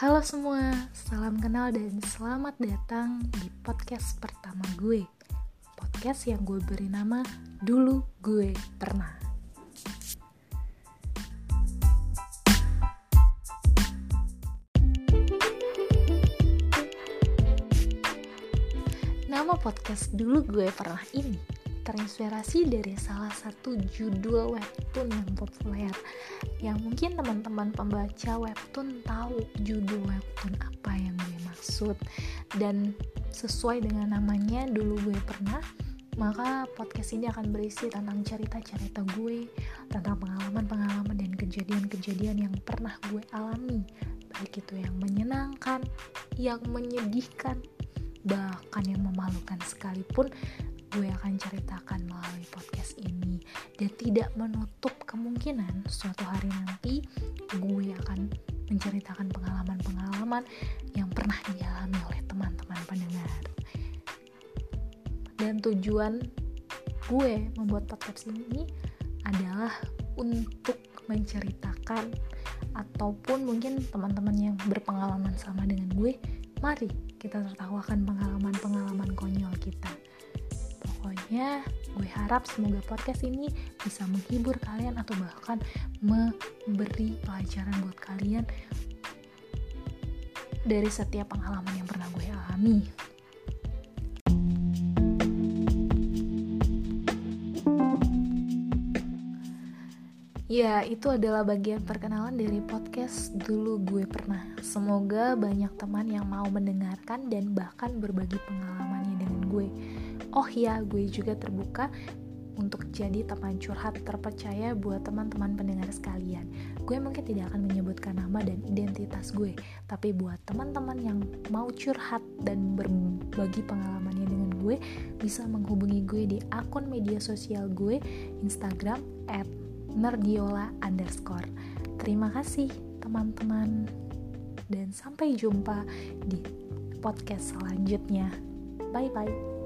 Halo semua, salam kenal dan selamat datang di podcast pertama gue. Podcast yang gue beri nama Dulu Gue Pernah. Nama podcast Dulu Gue Pernah ini terinspirasi dari salah satu judul webtoon yang populer. Yang mungkin teman-teman pembaca webtoon tahu judul webtoon apa yang gue maksud dan sesuai dengan namanya dulu gue pernah maka podcast ini akan berisi tentang cerita-cerita gue tentang pengalaman-pengalaman dan kejadian-kejadian yang pernah gue alami. Baik itu yang menyenangkan, yang menyedihkan, bahkan yang memalukan sekalipun gue akan ceritakan melalui podcast ini. Dan tidak menutup kemungkinan suatu hari nanti gue akan menceritakan pengalaman-pengalaman yang pernah dialami oleh teman-teman pendengar. Dan tujuan gue membuat podcast ini adalah untuk menceritakan ataupun mungkin teman-teman yang berpengalaman sama dengan gue mari kita tertawakan kita Pokoknya gue harap semoga podcast ini bisa menghibur kalian atau bahkan memberi pelajaran buat kalian dari setiap pengalaman yang pernah gue alami. Ya, itu adalah bagian perkenalan dari podcast dulu gue pernah. Semoga banyak teman yang mau mendengarkan dan bahkan berbagi pengalamannya dengan gue. Oh ya, gue juga terbuka untuk jadi teman curhat terpercaya buat teman-teman pendengar sekalian. Gue mungkin tidak akan menyebutkan nama dan identitas gue, tapi buat teman-teman yang mau curhat dan berbagi pengalamannya dengan gue, bisa menghubungi gue di akun media sosial gue, Instagram at nerdiola underscore. Terima kasih teman-teman, dan sampai jumpa di podcast selanjutnya. Bye-bye.